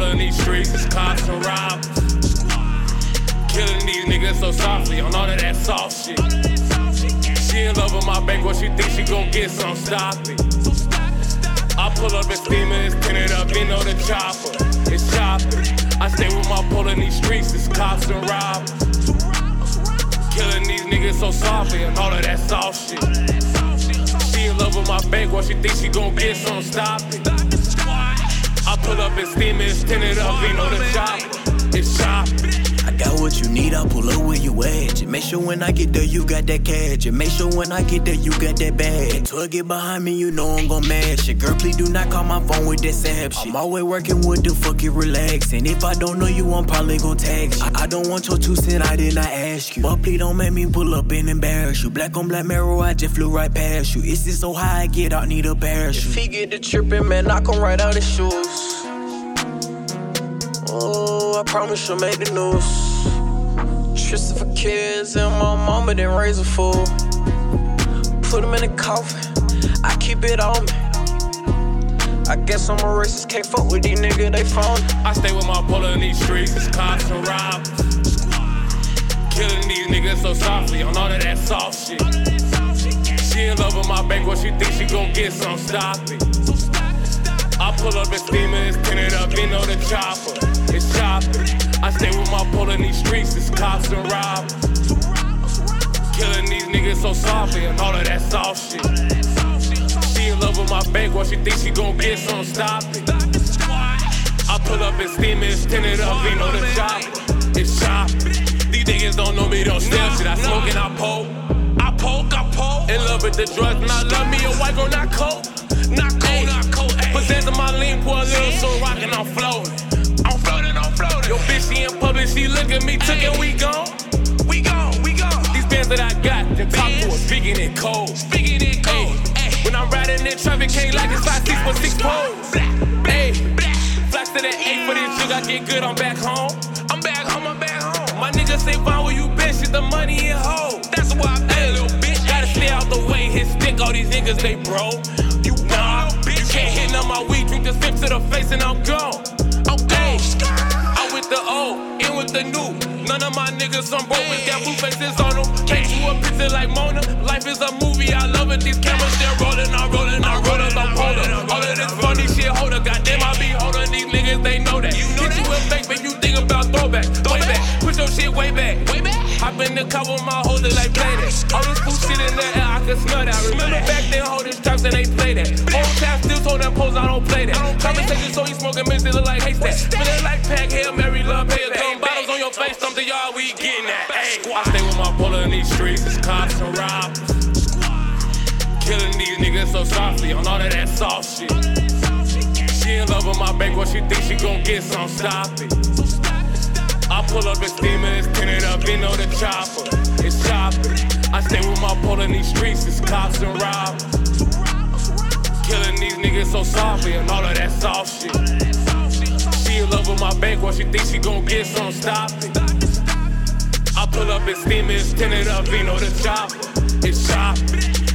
In these streets, It's cops and robbers. Killing these niggas so softly. On all of that soft shit. She in love with my bank, what she think she gon' get some, stop it. I pull up and steam and it's tinted up, you know the chopper. It's chopping. I stay with my pole in these streets, it's cops and robbers. Killing these niggas so softly and all of that soft shit. She in love with my bank, what she think she gon' get some, stop it. I pull up and steam and it's tinted up, you know the chopper. It's chopping. I what you need, I'll pull up where you at. Make sure when I get there, you got that cash. Just make sure when I get there, you got that bag. Until I get behind me, you know I'm gon' mash it. Girl, please do not call my phone with that sap shit. I'm always working with the fucking relax. And if I don't know you, I'm probably gon' text you. I, I don't want your two cent, I did not ask you. But please don't make me pull up and embarrass you. Black on black mirror, I just flew right past you. It's just so high, I get out, need a parachute. If he get the trippin', man, knock him right out his shoes. Promise you'll make the news. Tristan for kids and my mama didn't raise a fool. Put him in a coffin, I keep it on me. I guess I'm a racist, can't fuck with these niggas, they phony. I stay with my pole in these streets, it's cops and robbers. Killing these niggas so softly on all of that soft shit. She in love with my bank, what she think she gon' get some, stop it. I pull up and steam and it's tinted up, you know the chopper. I stay with my pole in these streets, it's cops and rob. Killing these niggas so softly and all of that soft shit. She in love with my bank, what she think she gon' get some, stop it. I pull up and steam and it's tinted up, you know the chopper. It's chopping. These niggas don't know me, don't steal shit. I smoke and I poke. I poke, I poke. In love with the drugs, I love me a white girl, not coke. Not coke, not coke. Possessing my lean, pour a little so rockin', I'm floating. Bitch, she in public, she look at me, took it, we gone. We gone, we gone. These bands that I got, them top to us, bigger than cold. Bigger than cold. When I'm riding in traffic, can't like it's five, six, for six poles. Hey, flash to the eight for this jig, I get good, I'm back home. I'm back home, I'm back home. My niggas say, fine where you been, shit the money in hoe. That's why I pay, little bitch. Gotta stay out the way, hit stick, all these niggas, they bro. You nah, you can't hit none of my weed, drink the sip to the face and I'm gone. Old, new. None of my niggas on broke with got blue faces on them. You a picture like Mona. Life is a movie, I love it. These cameras, they're rolling, I'm rolling, I'm rolling, I'm holding. All of this funny shit, hold up. Goddamn, I be holding these niggas, they know that. Hit you with fake, make you think about throwback. Way back, put your shit way back. Way back. Hop in the car with my holder like play that. All this food shit in the air, I can smell that. Remember back then, and they play that. Tap still told them pose, I don't play that. Conversation so he smoking look like I stay with my pole in these streets, it's cops and robbers. Killing these niggas so softly on all of that soft shit. She in love with my bank, what she think she gon' get some, stop it. I pull up and steam and it's tinted up, you know the chopper. It's chopping. I stay with my pole in these streets, it's cops and robbers. Killing these niggas so softly and all of that soft shit. She in love with my bank, what she think she gon' get some, stop it. Pull up and steam it's tinted up, know the chopper. It's chopping.